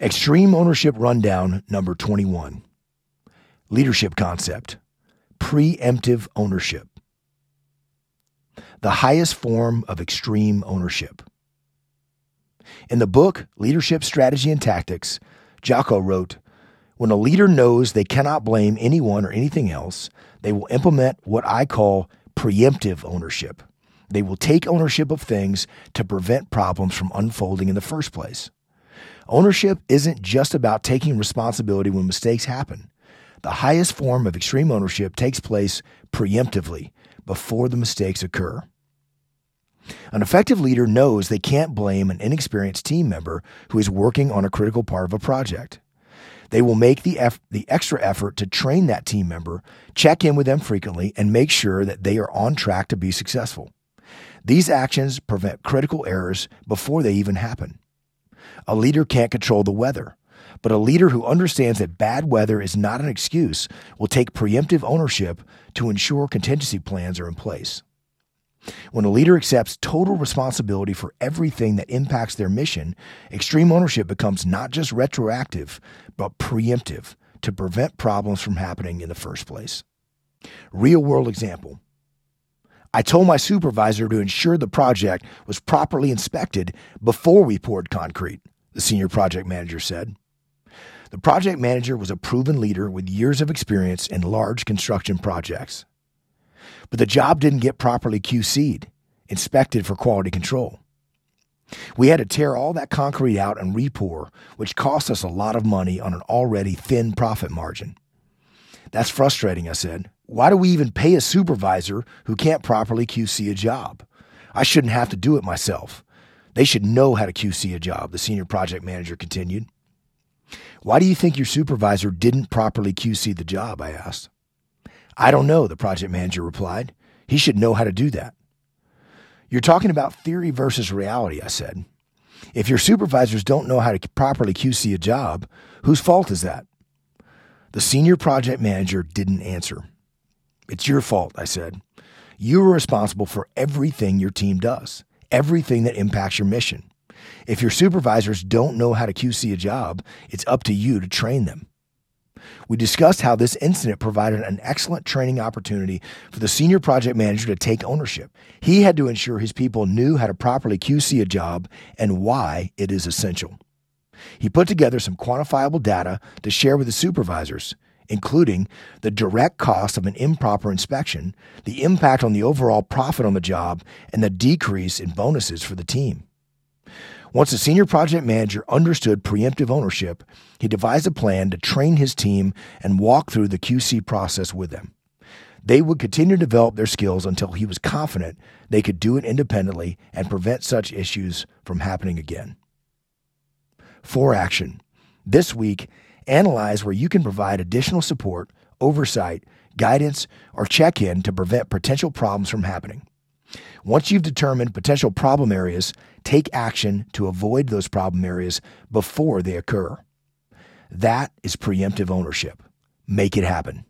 Extreme Ownership Rundown number 21. Leadership Concept Preemptive Ownership. The highest form of extreme ownership. In the book Leadership Strategy and Tactics, Jocko wrote When a leader knows they cannot blame anyone or anything else, they will implement what I call preemptive ownership. They will take ownership of things to prevent problems from unfolding in the first place. Ownership isn't just about taking responsibility when mistakes happen. The highest form of extreme ownership takes place preemptively before the mistakes occur. An effective leader knows they can't blame an inexperienced team member who is working on a critical part of a project. They will make the, eff- the extra effort to train that team member, check in with them frequently, and make sure that they are on track to be successful. These actions prevent critical errors before they even happen. A leader can't control the weather, but a leader who understands that bad weather is not an excuse will take preemptive ownership to ensure contingency plans are in place. When a leader accepts total responsibility for everything that impacts their mission, extreme ownership becomes not just retroactive, but preemptive to prevent problems from happening in the first place. Real world example I told my supervisor to ensure the project was properly inspected before we poured concrete, the senior project manager said. The project manager was a proven leader with years of experience in large construction projects. But the job didn't get properly QC'd, inspected for quality control. We had to tear all that concrete out and repour, which cost us a lot of money on an already thin profit margin. That's frustrating, I said. Why do we even pay a supervisor who can't properly QC a job? I shouldn't have to do it myself. They should know how to QC a job, the senior project manager continued. Why do you think your supervisor didn't properly QC the job? I asked. I don't know, the project manager replied. He should know how to do that. You're talking about theory versus reality, I said. If your supervisors don't know how to properly QC a job, whose fault is that? The senior project manager didn't answer. It's your fault, I said. You are responsible for everything your team does, everything that impacts your mission. If your supervisors don't know how to QC a job, it's up to you to train them. We discussed how this incident provided an excellent training opportunity for the senior project manager to take ownership. He had to ensure his people knew how to properly QC a job and why it is essential. He put together some quantifiable data to share with the supervisors, including the direct cost of an improper inspection, the impact on the overall profit on the job, and the decrease in bonuses for the team. Once the senior project manager understood preemptive ownership, he devised a plan to train his team and walk through the QC process with them. They would continue to develop their skills until he was confident they could do it independently and prevent such issues from happening again for action. This week, analyze where you can provide additional support, oversight, guidance, or check in to prevent potential problems from happening. Once you've determined potential problem areas, take action to avoid those problem areas before they occur. That is preemptive ownership. Make it happen.